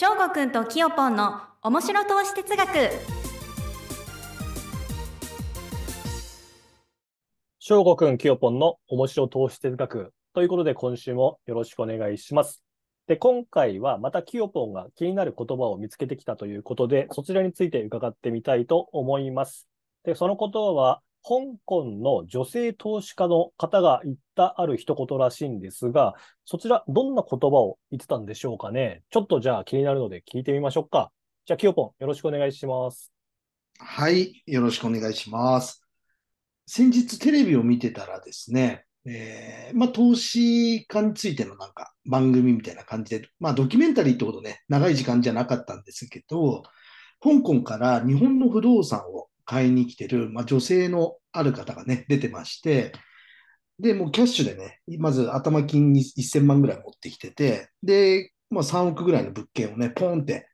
翔吾くんときよぽんの面白投資哲学翔吾くん、きよぽんの面白投資哲学ということで今週もよろしくお願いします。で、今回はまたきよぽんが気になる言葉を見つけてきたということで、そちらについて伺ってみたいと思います。で、その言葉は、香港の女性投資家の方が言ったある一言らしいんですが、そちらどんな言葉を言ってたんでしょうかね？ちょっとじゃあ気になるので聞いてみましょうか。じゃあ、きよぽん、よろしくお願いします。はい、よろしくお願いします。先日テレビを見てたらですね、えーまあ、投資家についてのなんか番組みたいな感じで、まあ、ドキュメンタリーってことね、長い時間じゃなかったんですけど、香港から日本の不動産を買いに来てる、まあ、女性のある方がね、出てまして、で、もうキャッシュでね、まず頭金に1000万ぐらい持ってきてて、で、まあ、3億ぐらいの物件をね、ポンって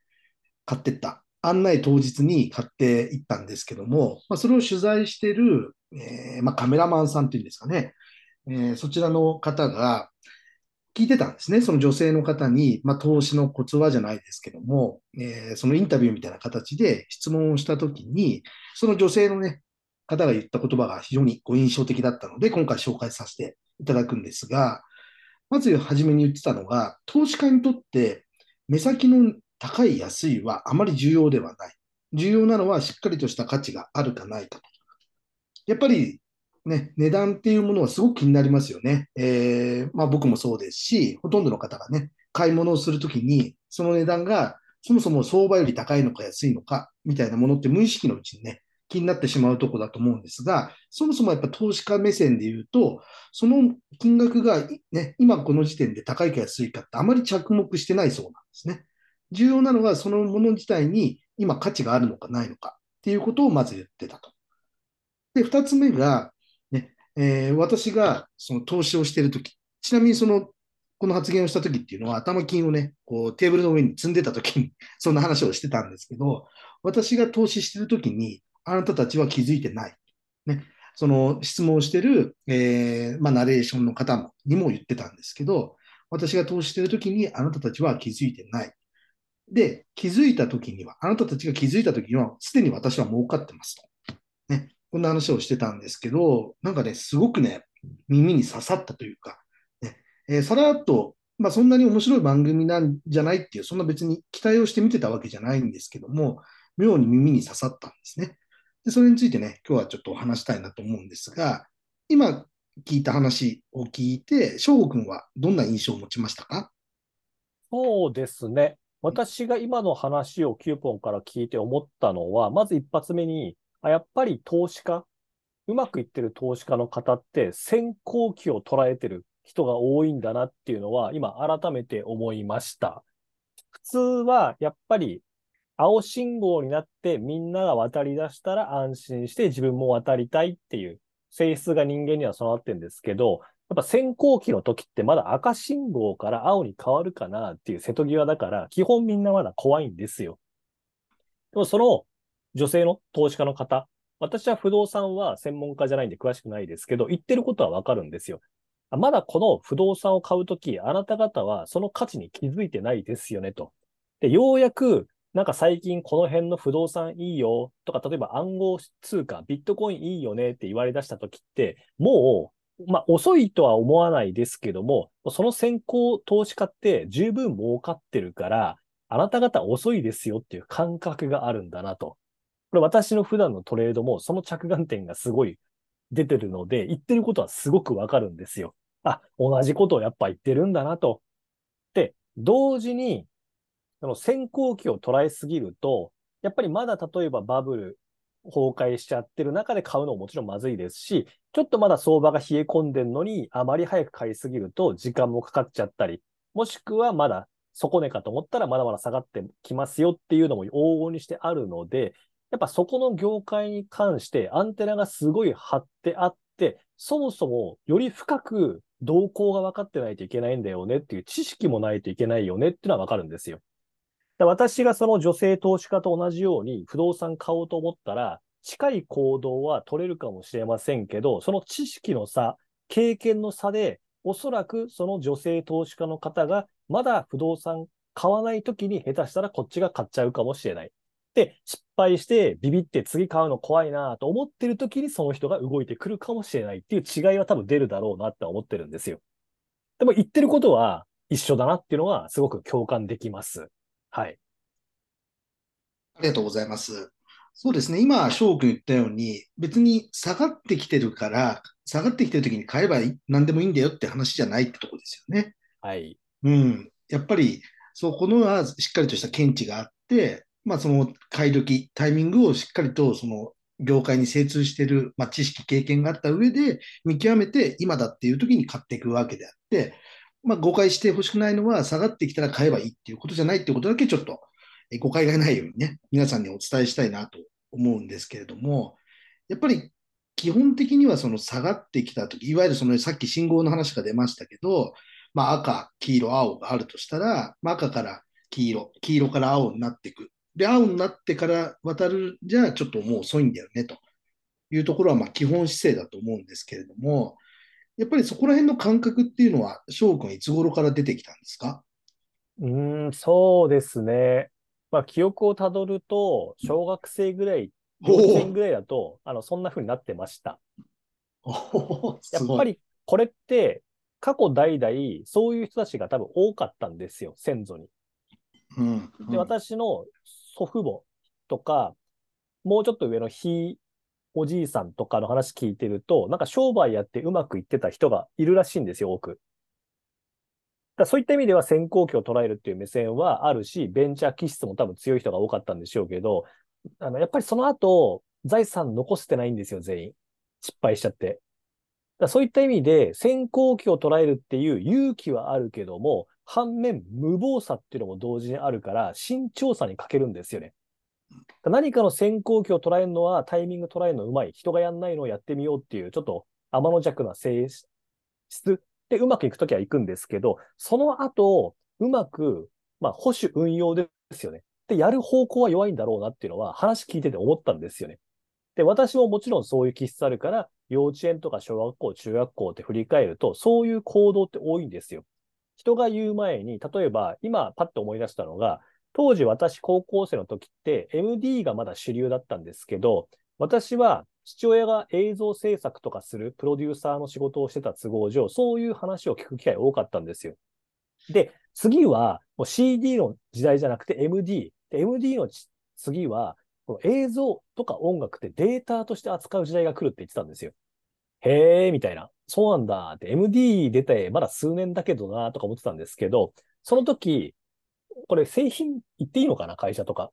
買ってった。案内当日に買っていったんですけども、まあ、それを取材してる、えーまあ、カメラマンさんっていうんですかね、えーそちらの方が聞いてたんですね。その女性の方に、まあ、投資のコツはじゃないですけども、えーそのインタビューみたいな形で質問をしたときに、その女性のね、方が言った言葉が非常にご印象的だったので、今回紹介させていただくんですが、まず初めに言ってたのが、投資家にとって目先の高い安いはあまり重要ではない。重要なのはしっかりとした価値があるかないかと。やっぱりね、値段っていうものはすごく気になりますよね。えーまあ僕もそうですし、ほとんどの方がね、買い物をするときに、その値段がそもそも相場より高いのか安いのかみたいなものって無意識のうちにね、気になってしまうとこだと思うんですが、そもそもやっぱ投資家目線で言うと、その金額が、ね、今この時点で高いか安いかってあまり着目してないそうなんですね。重要なのはそのもの自体に今価値があるのかないのかっていうことをまず言ってたと。で、二つ目が、えー私がその投資をしているとき、ちなみにその、この発言をしたときっていうのは頭金をね、こうテーブルの上に積んでたときに そんな話をしてたんですけど、私が投資しているときにあなたたちは気づいてない。ね、その質問をしている、えーまあ、ナレーションの方もにも言ってたんですけど、私が投資しているときにあなたたちは気づいてない。で、気づいたときには、あなたたちが気づいたときには、すでに私は儲かってますと。ね、こんな話をしてたんですけど、なんかね、すごくね、耳に刺さったというか、ねえーさらっと、まあ、そんなに面白い番組なんじゃないっていう、そんな別に期待をして見てたわけじゃないんですけども、妙に耳に刺さったんですね。で、それについてね、今日はちょっとお話したいなと思うんですが、今聞いた話を聞いて、翔吾君はどんな印象を持ちましたか？そうですね。私が今の話をキューポンから聞いて思ったのは、まず一発目に、あやっぱり投資家、うまくいってる投資家の方って先行期を捉えてる人が多いんだなっていうのは今改めて思いました。普通はやっぱり青信号になってみんなが渡り出したら安心して自分も渡りたいっていう性質が人間には備わってるんですけど、やっぱ先行期の時ってまだ赤信号から青に変わるかなっていう瀬戸際だから、基本みんなまだ怖いんですよ。でもその女性の投資家の方、私は不動産は専門家じゃないんで詳しくないですけど、言ってることはわかるんですよ。まだこの不動産を買うとき、あなた方はその価値に気づいてないですよねと。で、ようやく、なんか最近この辺の不動産いいよとか、例えば暗号通貨、ビットコインいいよねって言われ出したときって、もう、まあ遅いとは思わないですけども、その先行投資家って十分儲かってるから、あなた方遅いですよっていう感覚があるんだなと。これ私の普段のトレードもその着眼点がすごい出てるので、言ってることはすごくわかるんですよ。あ、同じことをやっぱ言ってるんだなと。で、同時に、その先行期を捉えすぎると、やっぱりまだ例えばバブル崩壊しちゃってる中で買うのももちろんまずいですし、ちょっとまだ相場が冷え込んでるのに、あまり早く買いすぎると時間もかかっちゃったり、もしくはまだ底値かと思ったらまだまだ下がってきますよっていうのも往々にしてあるので、やっぱそこの業界に関してアンテナがすごい張ってあって、そもそもより深く動向が分かってないといけないんだよねっていう知識もないといけないよねっていうのは分かるんですよ。私がその女性投資家と同じように不動産買おうと思ったら、近い行動は取れるかもしれませんけど、その知識の差、経験の差で、おそらくその女性投資家の方がまだ不動産買わない時に下手したらこっちが買っちゃうかもしれない。で、失敗してビビって次買うの怖いなと思ってる時にその人が動いてくるかもしれないっていう違いは多分出るだろうなって思ってるんですよ。でも言ってることは一緒だなっていうのはすごく共感できます。はい。ありがとうございます。そうですね。今、翔くん言ったように、別に下がってきてるから、下がってきてる時に買えば何でもいいんだよって話じゃないってとこですよね。はい。うん。やっぱり、そこのはしっかりとした見地があって、まあ、その買い時、タイミングをしっかりと、その、業界に精通している、まあ、知識、経験があった上で、見極めて、今だっていう時に買っていくわけであって、まあ、誤解してほしくないのは、下がってきたら買えばいいっていうことじゃないっていうことだけちょっと、誤解がないようにね、皆さんにお伝えしたいなと思うんですけれども、やっぱり基本的にはその下がってきたとき、いわゆるそのさっき信号の話が出ましたけど、まあ赤、黄色、青があるとしたら、まあ赤から黄色、黄色から青になっていく。で、青になってから渡るじゃあちょっともう遅いんだよねというところはまあ基本姿勢だと思うんですけれども、やっぱりそこら辺の感覚っていうのは、翔くんいつ頃から出てきたんですか？うーん、そうですね。まあ、記憶をたどると、小学生ぐらい、幼稚園ぐらいだと、あの、そんな風になってました。おお、や。っぱりこれって、過去代々、そういう人たちが多分多かったんですよ、先祖に。うん、で、私の祖父母とか、もうちょっと上のひおじいさんとかの話聞いてると、なんか商売やってうまくいってた人がいるらしいんですよ、多く。だそういった意味では先行期を捉えるっていう目線はあるし、ベンチャー気質も多分強い人が多かったんでしょうけど、あの、やっぱりその後、財産残してないんですよ、全員。失敗しちゃって。だそういった意味で、先行期を捉えるっていう勇気はあるけども、反面、無謀さっていうのも同時にあるから、慎重さに欠けるんですよね。何かの先行期を捉えるのはタイミング捉えるのうまい。人がやんないのをやってみようっていう、ちょっと天の弱な性質でうまくいくときは行くんですけど、その後、うまく、まあ、保守運用ですよね。で、やる方向は弱いんだろうなっていうのは話聞いてて思ったんですよね。で、私ももちろんそういう気質あるから、幼稚園とか小学校、中学校って振り返ると、そういう行動って多いんですよ。人が言う前に、例えば、今パッと思い出したのが、当時私高校生の時って MD がまだ主流だったんですけど、私は父親が映像制作とかするプロデューサーの仕事をしてた都合上、そういう話を聞く機会多かったんですよ。で、次はもう CD の時代じゃなくて MD。MD の次はこの映像とか音楽ってデータとして扱う時代が来るって言ってたんですよ。へー、みたいな。そうなんだって、MD 出てまだ数年だけどなとか思ってたんですけど、その時、これ製品言っていいのかな？会社とか。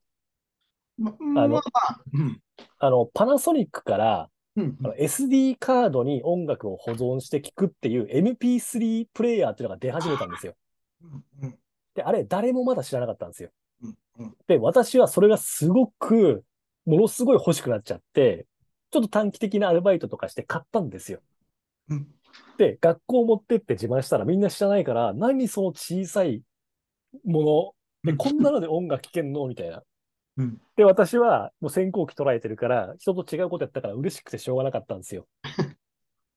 ま、あのまあまあ、うん。あの、パナソニックからうんあの SD カードに音楽を保存して聴くっていう MP3 プレイヤーっていうのが出始めたんですよ。うんうんで、あれ誰もまだ知らなかったんですよ。うんうんで、私はそれがすごく、ものすごい欲しくなっちゃって、ちょっと短期的なアルバイトとかして買ったんですよ。うんで、学校持ってって自慢したらみんな知らないから、何その小さいもの、で、こんなので音楽聴けんの？みたいな。うんで、私はもう先行期捉えてるから、人と違うことやったから嬉しくてしょうがなかったんですよ。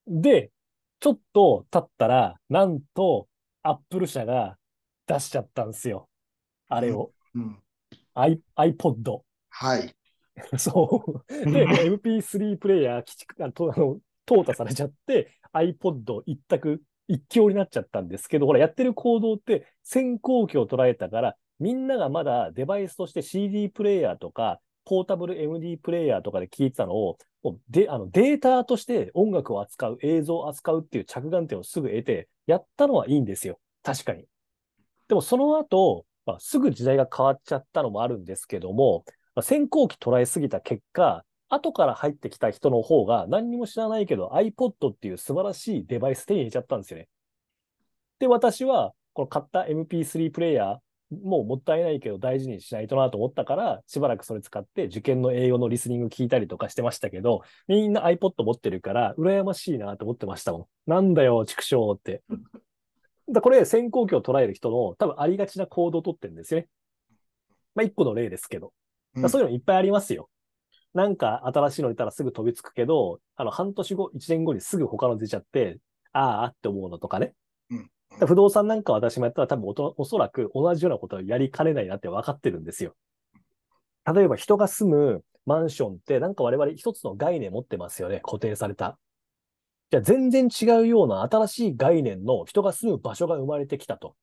で、ちょっと経ったら、なんと、アップル社が出しちゃったんですよ。あれを。うん。I、iPod。はい。そう。で、MP3 プレイヤー、きちあの、淘汰されちゃって、iPod 一択、一強になっちゃったんですけど、ほら、やってる行動って先行期を捉えたから、みんながまだデバイスとして CD プレイヤーとか、ポータブル MD プレイヤーとかで聞いてたのを、で、あの、データとして音楽を扱う、映像を扱うっていう着眼点をすぐ得て、やったのはいいんですよ。確かに。でもその後、まあ、すぐ時代が変わっちゃったのもあるんですけども、まあ、先行期捉えすぎた結果、後から入ってきた人の方が何にも知らないけど iPod っていう素晴らしいデバイス手に入れちゃったんですよね。で、私はこの買った MP3 プレイヤー、もうもったいないけど大事にしないとなと思ったから、しばらくそれ使って受験の英語のリスニング聞いたりとかしてましたけど、みんな iPod 持ってるから、羨ましいなと思ってましたもん。なんだよ、畜生って。だこれ、先行期を捉える人の多分ありがちな行動をとってるんですよね。まあ、一個の例ですけど。うんそういうのいっぱいありますよ。なんか新しいの出たらすぐ飛びつくけど、あの、半年後、一年後にすぐ他の出ちゃって、ああって思うのとかね。うん不動産なんか私もやったら多分おとおそらく同じようなことをやりかねないなって分かってるんですよ。例えば人が住むマンションってなんか我々一つの概念持ってますよね。固定された。じゃあ全然違うような新しい概念の人が住む場所が生まれてきたと。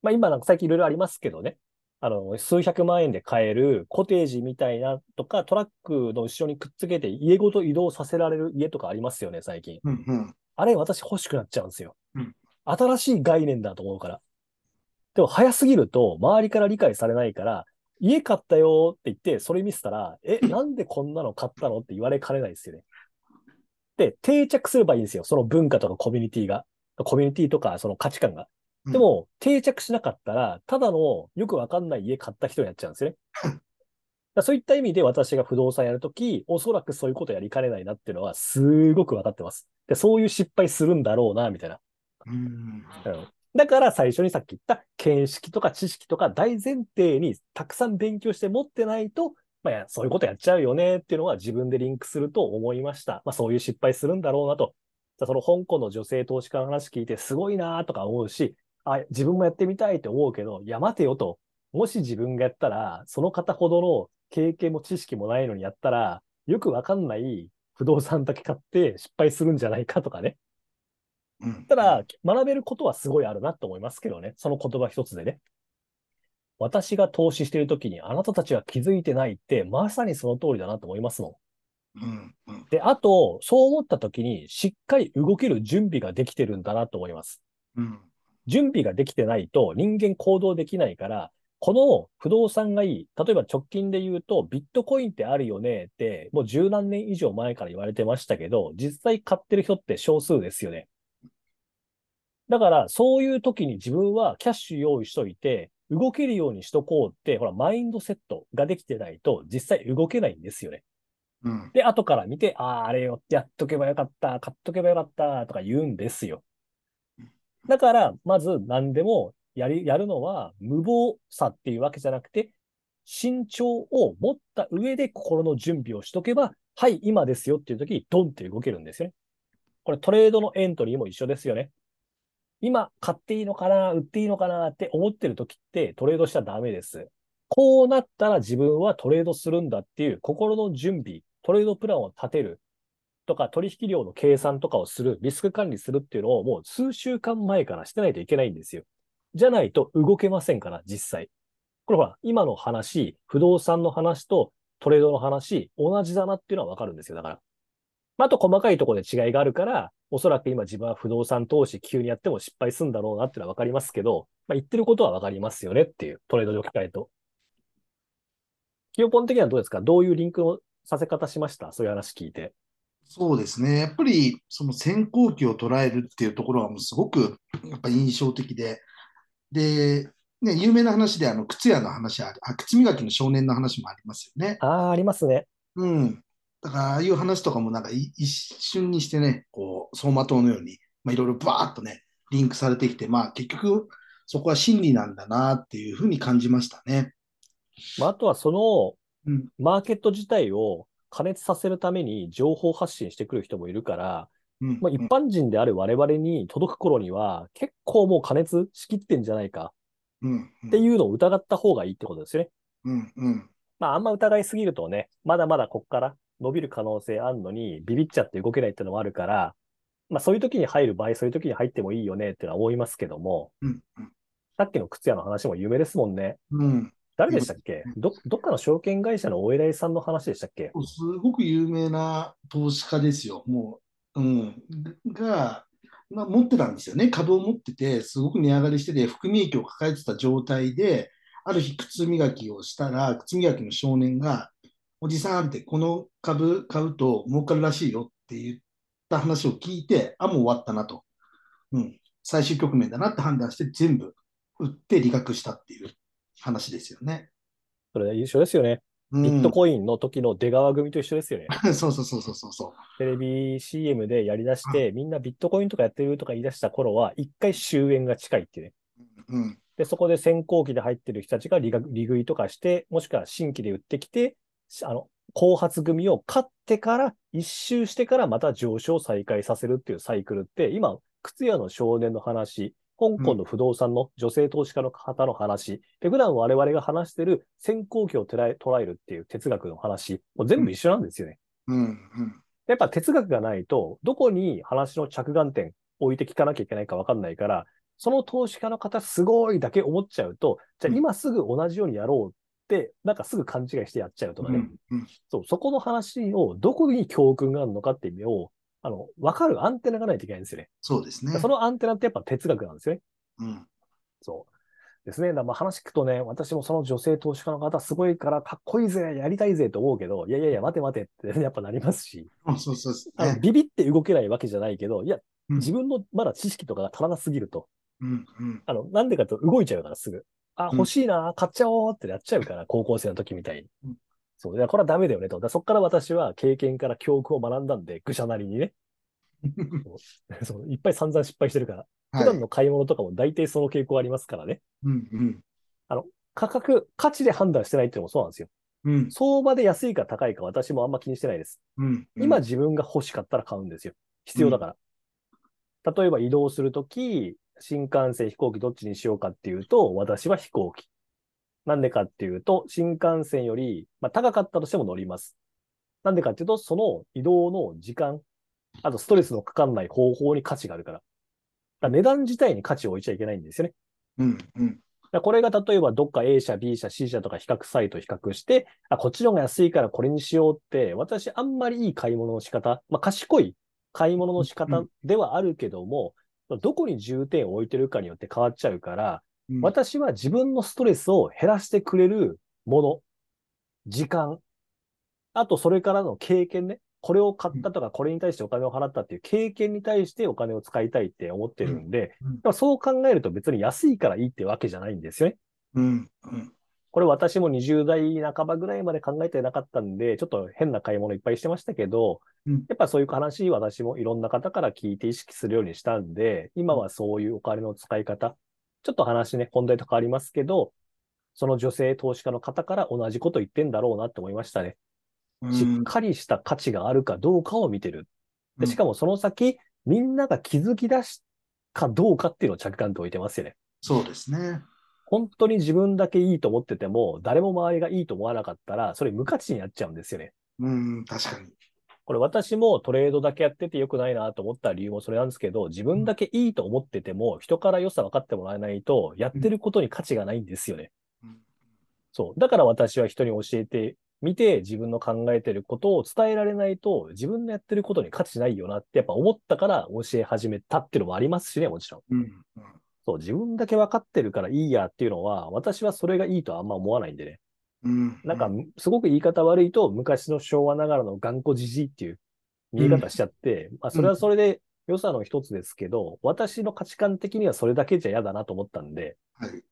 まあ今なんか最近いろいろありますけどね。あの、数百万円で買えるコテージみたいなとか、トラックの後ろにくっつけて家ごと移動させられる家とかありますよね、最近。うんうん。あれ私欲しくなっちゃうんですよ。うん新しい概念だと思うから。でも早すぎると周りから理解されないから、家買ったよって言って、それ見せたら、え、なんでこんなの買ったのって言われかねないですよね。で、定着すればいいんですよ。その文化とかコミュニティが。コミュニティとかその価値観が。でも、定着しなかったら、ただのよくわかんない家買った人になっちゃうんですよね。だそういった意味で私が不動産やるとき、おそらくそういうことやりかねないなっていうのはすごくわかってます。で、そういう失敗するんだろうな、みたいな。うん。うんだから最初にさっき言った見識とか知識とか大前提にたくさん勉強して持ってないと、まあ、そういうことやっちゃうよねっていうのは自分でリンクすると思いました。まあそういう失敗するんだろうなと。その香港の女性投資家の話聞いてすごいなとか思うし、あ、自分もやってみたいって思うけど、いや待てよと。もし自分がやったら、その方ほどの経験も知識もないのにやったら、よくわかんない不動産だけ買って失敗するんじゃないかとかね。うん。ただ、学べることはすごいあるなと思いますけどね。その言葉一つでね。私が投資しているときにあなたたちが気づいてないって、まさにその通りだなと思いますもん。うん。うん。で、あと、そう思ったときに、しっかり動ける準備ができてるんだなと思います。うん。準備ができてないと人間行動できないから、この不動産がいい。例えば直近で言うと、ビットコインってあるよねって、もう十何年以上前から言われてましたけど、実際買ってる人って少数ですよね。だから、そういう時に自分はキャッシュ用意しといて、動けるようにしとこうって、ほら、マインドセットができてないと、実際動けないんですよね。うん。で、後から見て、ああ、あれをやっとけばよかった、買っとけばよかった、とか言うんですよ。だから、まず何でもやり、やるのは無謀さっていうわけじゃなくて、慎重を持った上で心の準備をしとけば、はい、今ですよっていう時にドンって動けるんですよね。これトレードのエントリーも一緒ですよね。今買っていいのかな、売っていいのかなって思ってる時ってトレードしちゃダメです。こうなったら自分はトレードするんだっていう心の準備、トレードプランを立てるとか取引量の計算とかをする、リスク管理するっていうのをもう数週間前からしてないといけないんですよ。じゃないと動けませんから、実際。これほら、今の話、不動産の話とトレードの話、同じだなっていうのはわかるんですよ。だから。あ、と細かいところで違いがあるから、おそらく今自分は不動産投資急にやっても失敗するんだろうなっていうのはわかりますけど、まあ、言ってることはわかりますよねっていうトレードに置き換えと。キヨポン的にはどうですか？どういうリンクのさせ方しました？そういう話聞いて。そうですね。やっぱり、その先行期を捉えるっていうところはもうすごく、やっぱ印象的で、で、ね、有名な話で、あの、靴屋の話ある、あ、靴磨きの少年の話もありますよね。ああ、ありますね。うん。だから、ああいう話とかもなんかい一瞬にしてね、こう、走馬灯のように、まあ、いろいろバーっとね、リンクされてきて、まあ、結局、そこは真理なんだなっていうふうに感じましたね。まあ、あとはそのうん。マーケット自体を加熱させるために情報発信してくる人もいるから、うん。まあ、一般人である我々に届く頃には結構もう加熱しきってんじゃないかうん。っていうのを疑った方がいいってことですよね。うん。うん。まああんま疑いすぎるとね、まだまだこっから伸びる可能性あるのにビビっちゃって動けないっていうのもあるから、まあそういう時に入る場合、そういう時に入ってもいいよねってのは思いますけども、うん。さっきの靴屋の話も有名ですもんね。うん。誰でしたっけ？ど、どっかの証券会社のお偉いさんの話でしたっけ？すごく有名な投資家ですよ。もう、うん。が、まあ、持ってたんですよね。株を持ってて、すごく値上がりしてて、含み益を抱えてた状態で、ある日、靴磨きをしたら、靴磨きの少年が、おじさんって、この株買うと儲かるらしいよって言った話を聞いて、あ、もう終わったなと。うん。最終局面だなって判断して、全部売って利確したっていう話ですよね。それ一緒ですよね。うん、ビットコインの時の出川組と一緒ですよね。そうそうそうそうそうそう。テレビ CM でやり出して、みんなビットコインとかやってるとか言い出した頃は、一回終焉が近いってね。うん。で、そこで先行期で入ってる人たちが利食いとかして、もしくは新規で売ってきて、しあの、後発組を買ってから、一周してからまた上昇を再開させるっていうサイクルって、今、靴屋の少年の話、香港の不動産の女性投資家の方の話、で、普段我々が話してる先行期を捉え捉えるっていう哲学の話、もう全部一緒なんですよね。うん。うん。やっぱ哲学がないと、どこに話の着眼点置いて聞かなきゃいけないか分かんないから、その投資家の方すごいだけ思っちゃうと、じゃあ今すぐ同じようにやろうって、なんかすぐ勘違いしてやっちゃうとかね。うん。うん。そう、そこの話をどこに教訓があるのかっていう意味を、あの、分かるアンテナがないといけないんですよね。そうですね。そのアンテナってやっぱ哲学なんですよね。うん。そう。ですね。だまあ話聞くとね、私もその女性投資家の方すごいからかっこいいぜ、やりたいぜと思うけど、いやいやいや、待て待てってやっぱなりますし、そうそうそうね。ビビって動けないわけじゃないけど、いや、うん自分のまだ知識とかが足らなすぎると、うん。うん。あの、なんでかと動いちゃうからすぐ。あ、うん欲しいな、買っちゃおうってやっちゃうから、高校生の時みたいにうん。そう。いや、これはダメだよねと。そこから私は経験から教訓を学んだんで、愚者なりにね。そう いっぱい散々失敗してるから。普段の買い物とかも大体その傾向ありますからね。うん。うん。価格、価値で判断してないっていうのもそうなんですよ。うん。相場で安いか高いか私もあんま気にしてないです。うん。今自分が欲しかったら買うんですよ。必要だから。例えば移動するとき、新幹線、飛行機どっちにしようかっていうと、私は飛行機。なんでかっていうと、新幹線より、まあ、高かったとしても乗ります。なんでかっていうと、その移動の時間、あとストレスのかかんない方法に価値があるから。だから値段自体に価値を置いちゃいけないんですよね。うん。うん。だこれが例えばどっか A 社、B 社、C 社とか比較サイト比較して、あ、こっちの方が安いからこれにしようって、私あんまりいい買い物の仕方、まあ賢い買い物の仕方ではあるけども、どこに重点を置いてるかによって変わっちゃうから、うん。私は自分のストレスを減らしてくれるもの、時間、あとそれからの経験ね。これを買ったとか、これに対してお金を払ったっていう経験に対してお金を使いたいって思ってるんで、うんそう考えると別に安いからいいってわけじゃないんですよね。うん。うん。これ私も20代半ばぐらいまで考えてなかったんで、ちょっと変な買い物いっぱいしてましたけど、うんやっぱそういう話、私もいろんな方から聞いて意識するようにしたんで、今はそういうお金の使い方、ちょっと話ね、本題と変わりますけど、その女性投資家の方から同じこと言ってんだろうなって思いましたね。しっかりした価値があるかどうかを見てる。でしかもその先、みんなが気づき出しかどうかっていうのを着眼と置いてますよね。そうですね。本当に自分だけいいと思ってても、誰も周りがいいと思わなかったら、それ無価値になっちゃうんですよね。うん。確かに。これ私もトレードだけやってて良くないなと思った理由もそれなんですけど、自分だけいいと思ってても、人から良さ分かってもらえないと、やってることに価値がないんですよね。うんそう。だから私は人に教えてみて、自分の考えてることを伝えられないと、自分のやってることに価値ないよなってやっぱ思ったから教え始めたっていうのもありますしね、もちろん。うん。そう、自分だけ分かってるからいいやっていうのは、私はそれがいいとはあんま思わないんでね。うん。なんか、すごく言い方悪いと、昔の昭和ながらの頑固じじいっていう見え方しちゃって、まあ、それはそれで良さの一つですけど、私の価値観的にはそれだけじゃ嫌だなと思ったんで、はい。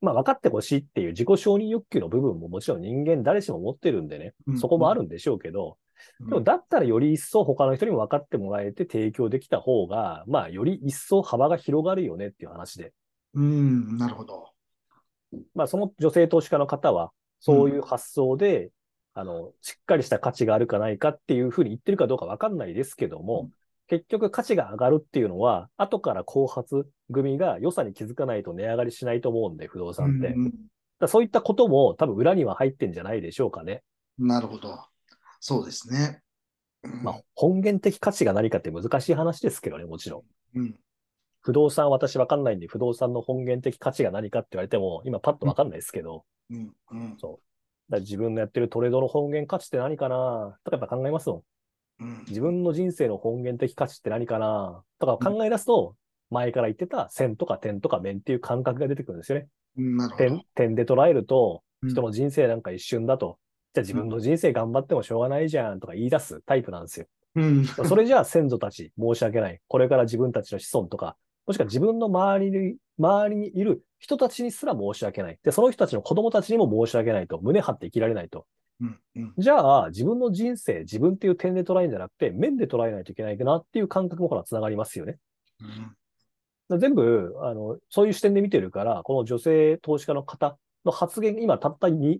まあ、分かってほしいっていう自己承認欲求の部分ももちろん人間誰しも持ってるんでね、うんそこもあるんでしょうけど、うんでもだったらより一層他の人にも分かってもらえて提供できた方が、まあ、より一層幅が広がるよねっていう話で、うん。なるほど。まあ、その女性投資家の方は、そういう発想で、あの、しっかりした価値があるかないかっていうふうに言ってるかどうかわかんないですけども、結局価値が上がるっていうのは、後から後発組が良さに気づかないと値上がりしないと思うんで、不動産って。だかうんらそういったことも多分裏には入ってんじゃないでしょうかね。なるほど。そうですね。うんまあ、本源的価値が何かって難しい話ですけどね、もちろん。うん。不動産私わかんないんで、不動産の本源的価値が何かって言われても、今パッとわかんないですけど、うん。うん。だから自分のやってるトレードの本源価値って何かな？とかやっぱ考えますもん。うん。自分の人生の本源的価値って何かな？とか考え出すと、前から言ってた線とか点とか面っていう感覚が出てくるんですよね。点ど。、点で捉えると、うん人の人生なんか一瞬だと。じゃあ自分の人生頑張ってもしょうがないじゃんとか言い出すタイプなんですよ。うん。それじゃあ先祖たち申し訳ない。これから自分たちの子孫とか、もしくは自分の周りに、周りにいる人たちにすら申し訳ない。で、その人たちの子供たちにも申し訳ないと。胸張って生きられないと。うん。うん。じゃあ、自分の人生、自分っていう点で捉えるんじゃなくて、面で捉えないといけないなっていう感覚もほら、つながりますよね。うん全部、あの、そういう視点で見てるから、この女性投資家の方の発言、今たった2、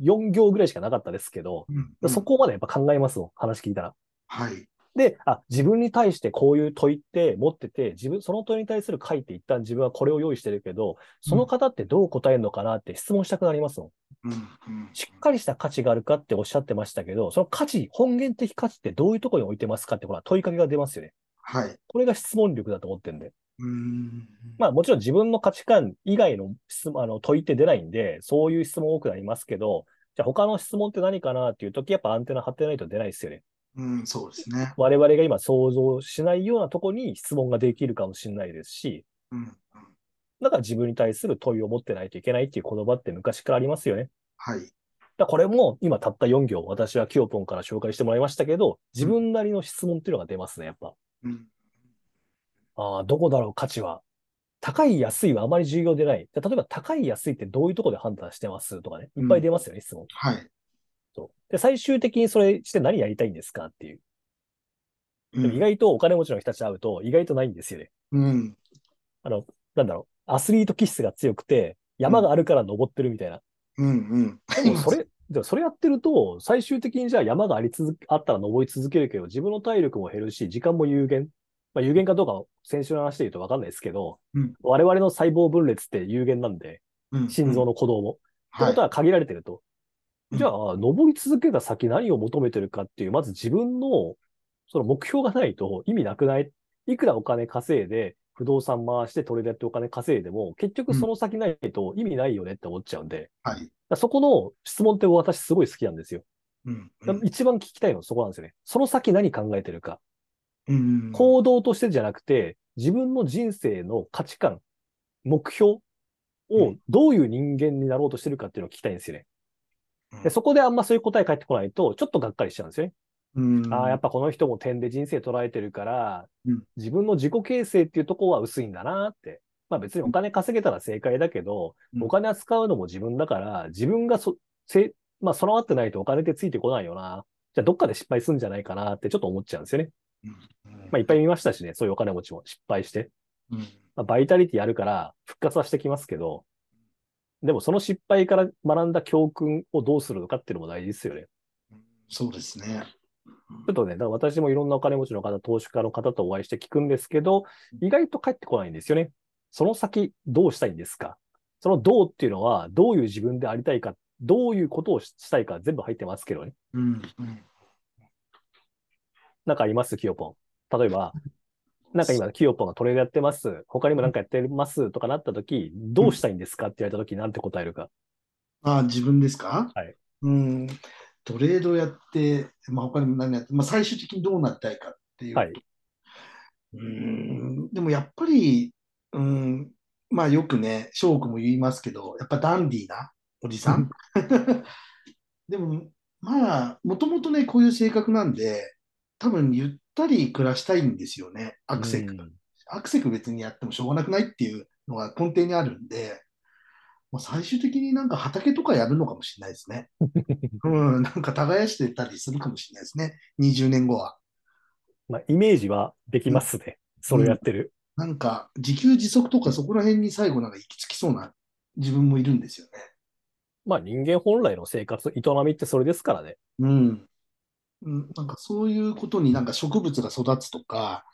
4行ぐらいしかなかったですけど、うん。そこまでやっぱ考えますもん、話聞いたら。はい。で、あ、自分に対してこういう問いって持ってて、自分、その問いに対する書いて一旦自分はこれを用意してるけど、その方ってどう答えるのかなって質問したくなりますもん。うんうんしっかりした価値があるかっておっしゃってましたけど、その価値、本源的価値ってどういうところに置いてますかって、ほら、問いかけが出ますよね。はい。これが質問力だと思ってるんで。うん。まあもちろん自分の価値観以外の質問あの問いって出ないんで、そういう質問多くなりますけど、じゃあ他の質問って何かなっていう時やっぱアンテナ張ってないと出ないですよね。うん、そうですね。我々が今想像しないようなとこに質問ができるかもしれないですし、うん。だから自分に対する問いを持ってないといけないっていう言葉って昔からありますよね。はい。だこれも今たった4行私はキヨポンから紹介してもらいましたけど、自分なりの質問っていうのが出ますね、やっぱ。うん。ああ、どこだろう、価値は。高い、安いはあまり重要でない。で例えば、高い、安いってどういうところで判断してますとかね。いっぱい出ますよね、質問。はい。そう。で、最終的にそれして何やりたいんですかっていう。うでも意外とお金持ちの人たちと会うと、意外とないんですよね。うん。あの、なんだろう。アスリート気質が強くて、山があるから登ってるみたいな。うん。うん。でもそれ、でもそれやってると、最終的にじゃあ山があり続け、あったら登り続けるけど、自分の体力も減るし、時間も有限。まあ、有限かどうかは先週の話で言うと分かんないですけど、うん我々の細胞分裂って有限なんで、うん心臓の鼓動も。ってはいことは限られてると。うんじゃあ、登り続けた先何を求めてるかっていう、まず自分の、その目標がないと意味なくない？いくらお金稼いで、不動産回してトレードやってお金稼いでも、結局その先ないと意味ないよねって思っちゃうんで、だかはい。らそこの質問って私すごい好きなんですよ。うん。一番聞きたいのはそこなんですよね。その先何考えてるか。うん。行動としてじゃなくて、自分の人生の価値観、目標をどういう人間になろうとしてるかっていうのを聞きたいんですよね。でそこであんまそういう答え返ってこないと、ちょっとがっかりしちゃうんですよね。うん。ああ、やっぱこの人も点で人生捉えてるから、うん自分の自己形成っていうところは薄いんだなって。まあ別にお金稼げたら正解だけど、うんお金扱うのも自分だから、自分がそ、せ、まあ備わってないとお金ってついてこないよな。じゃあどっかで失敗するんじゃないかなってちょっと思っちゃうんですよね。うん。まあいっぱい見ましたしね、そういうお金持ちも失敗して。うん。まあ、バイタリティあるから復活はしてきますけど、でもその失敗から学んだ教訓をどうするのかっていうのも大事ですよね。そうですね。ちょっとね、だから私もいろんなお金持ちの方、投資家の方とお会いして聞くんですけど、意外と返ってこないんですよね。その先どうしたいんですか？そのどうっていうのは、どういう自分でありたいか、どういうことをしたいか全部入ってますけどね。うん。うん。なんかあります？キヨポン。例えば、なんか今、キヨポンがトレードやってます？他にもなんかやってます？とかなったとき、どうしたいんですかって言われたとき、なんて答えるか。あ、自分ですか？はい。うん。トレードやって、まあ、他にも何やって、まあ、最終的にどうなりたいかっていう。はい。うん。でもやっぱり、うん。まあよくね、翔くんも言いますけど、やっぱダンディーなおじさん。でも、まあ、もともとね、こういう性格なんで、多分ゆったり暮らしたいんですよね、アクセク。うんアクセク別にやってもしょうがなくないっていうのが根底にあるんで、まあ、最終的になんか畑とかやるのかもしれないですね。うん、なんか耕してたりするかもしれないですね。20年後は。まあ、イメージはできますね。それをやってる。なんか自給自足とかそこら辺に最後なんか行き着きそうな自分もいるんですよね。まあ、人間本来の生活、営みってそれですからね。うん。うん、なんかそういうことになんか植物が育つとか、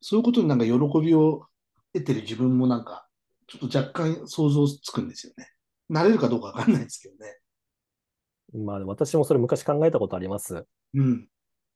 そういうことになんか喜びを得てる自分もなんか、ちょっと若干想像つくんですよね。なれるかどうかわかんないですけどね。まあ、私もそれ昔考えたことあります。うん。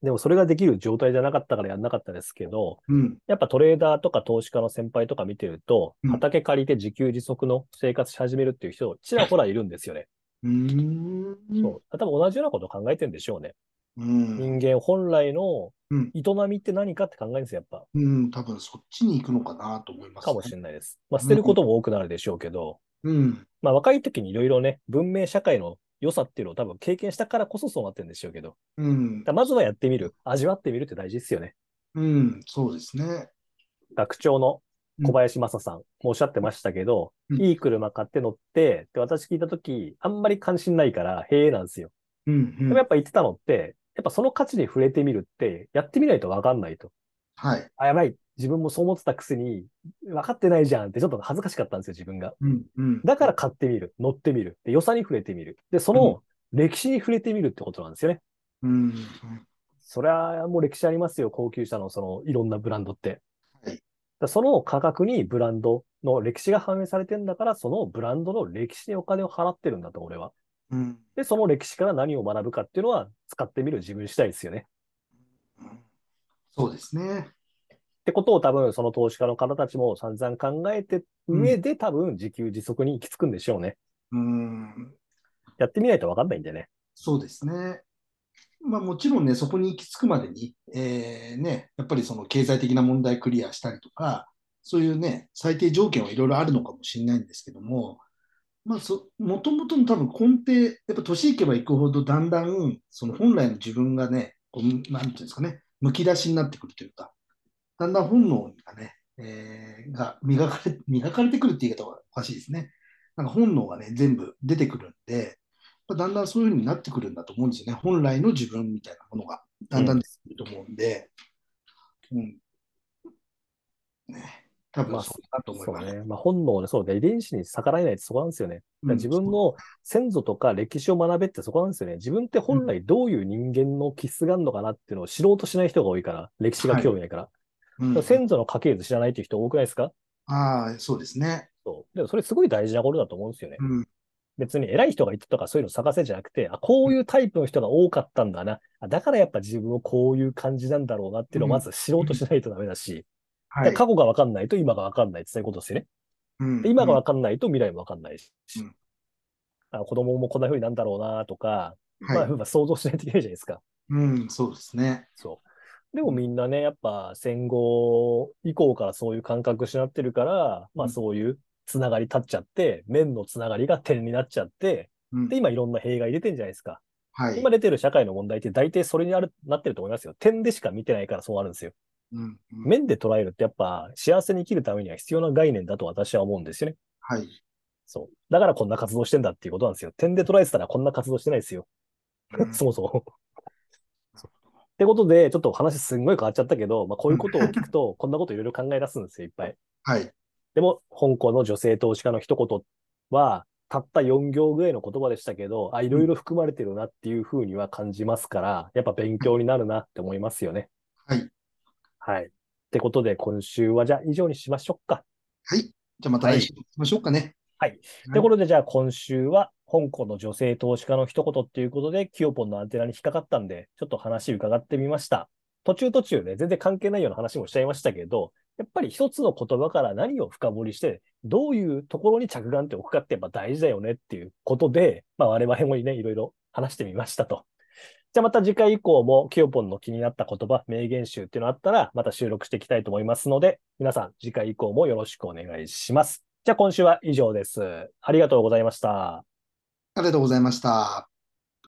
でもそれができる状態じゃなかったからやんなかったですけど、うん。やっぱトレーダーとか投資家の先輩とか見てると、うん畑借りて自給自足の生活し始めるっていう人、ちらほらいるんですよね。うーん。そう。多分同じようなことを考えてるんでしょうね。うん。人間本来のうん営みって何かって考えるんですよ、やっぱ。うん。多分そっちに行くのかなと思います、かもしれないです。まあ、捨てることも多くなるでしょうけど、うん。まあ、若い時にいろいろね、文明社会の良さっていうのを多分経験したからこそそうなってるんでしょうけど、うんまずはやってみる、味わってみるって大事ですよね。うん。そうですね。学長の小林正さんもおっしゃってましたけど、うんいい車買って乗って、で、私聞いた時あんまり関心ないから、へえなんですよ。うん。うんでもやっぱ言ってたのって、やっぱその価値に触れてみるって、やってみないとわかんないと。はい。あ、やばい。自分もそう思ってたくせに、分かってないじゃんってちょっと恥ずかしかったんですよ、自分が。うん。うん。だから買ってみる、乗ってみる、で、良さに触れてみる。で、その歴史に触れてみるってことなんですよね。うん。それはもう歴史ありますよ、高級車のそのいろんなブランドって。はいだその価格にブランドの歴史が反映されてんだから、そのブランドの歴史にお金を払ってるんだと、俺は。うん。で、その歴史から何を学ぶかっていうのは、使ってみる自分次第ですよね。うんそうですね。ってことを多分、その投資家の方たちも散々考えて上で、多分、自給自足に行き着くんでしょうね。うん。やってみないと分かんないんでね。そうですね。まあもちろんね、そこに行き着くまでに、えーね、やっぱりその経済的な問題クリアしたりとか、そういうね、最低条件はいろいろあるのかもしれないんですけども、まあそ、もともとの多分根底、やっぱ年いけばいくほどだんだん、その本来の自分がね、こうなんていうんですかね、むき出しになってくるというか、だんだん本能がね、えーが磨かれ、磨かれてくるって言い方はおかしいですね。なんか本能がね、全部出てくるんで、だんだんそういうふうになってくるんだと思うんですよね。本来の自分みたいなものがだんだん出てくると思うんで、うん。ね、多まあ分そうだと思います。そうね。まあ、本能ね、そうで、遺伝子に逆らえないってそこなんですよね。自分の先祖とか歴史を学べってそこなんですよね。自分って本来どういう人間の気質があるのかなっていうのを知ろうとしない人が多いから、歴史が興味ないから。うん、だから先祖の家系図知らないっていう人多くないですか？ああ、そうですね。そう。でもそれすごい大事なことだと思うんですよね。うん。別に偉い人が言ってとかそういうの探せじゃなくて、あ、こういうタイプの人が多かったんだな。あだからやっぱ自分をこういう感じなんだろうなっていうのをまず知ろうとしないとダメだし、はい。で過去がわかんないと今がわかんないってそういうことですよね。うんで今がわかんないと未来もわかんないし、うんあ子供もこんな風になんだろうなとか、まあ、はい。まあ想像しないといけないじゃないですか。うん、そうですね。そう。でもみんなね、やっぱ戦後以降からそういう感覚失ってるから、まあうんそういうつながり立っちゃって、面のつながりが点になっちゃって、うんで、今いろんな弊害出てんじゃないですか。はい。今出てる社会の問題って大体それにあるなってると思いますよ。点でしか見てないからそうなるんですよ。うんうん面で捉えるってやっぱ幸せに生きるためには必要な概念だと私は思うんですよね。はい。そう。だからこんな活動してんだっていうことなんですよ。点で捉えてたらこんな活動してないですよ。うんそもそも。ってことで、ちょっと話すんごい変わっちゃったけど、まあこういうことを聞くと、こんなこといろいろ考え出すんですよ、いっぱい。はい。でも、香港の女性投資家の一言は、たった4行ぐらいの言葉でしたけど、あ、いろいろ含まれてるなっていうふうには感じますから、やっぱ勉強になるなって思いますよね。はい。はい。ってことで、今週はじゃあ以上にしましょうか。はい。じゃあまた来週行きましょうかね。はい。ということで、じゃあ今週は、香港の女性投資家の一言っていうことで、キヨポンのアンテナに引っかかったんで、ちょっと話伺ってみました。途中途中ね、全然関係ないような話もしちゃいましたけど、やっぱり一つの言葉から何を深掘りして、どういうところに着眼点を置くかってやっぱ大事だよねっていうことで、まあ我々もね、いろいろ話してみましたと。じゃあまた次回以降も、キヨポンの気になった言葉、名言集っていうのあったら、また収録していきたいと思いますので、皆さん次回以降もよろしくお願いします。じゃあ今週は以上です。ありがとうございました。ありがとうございました。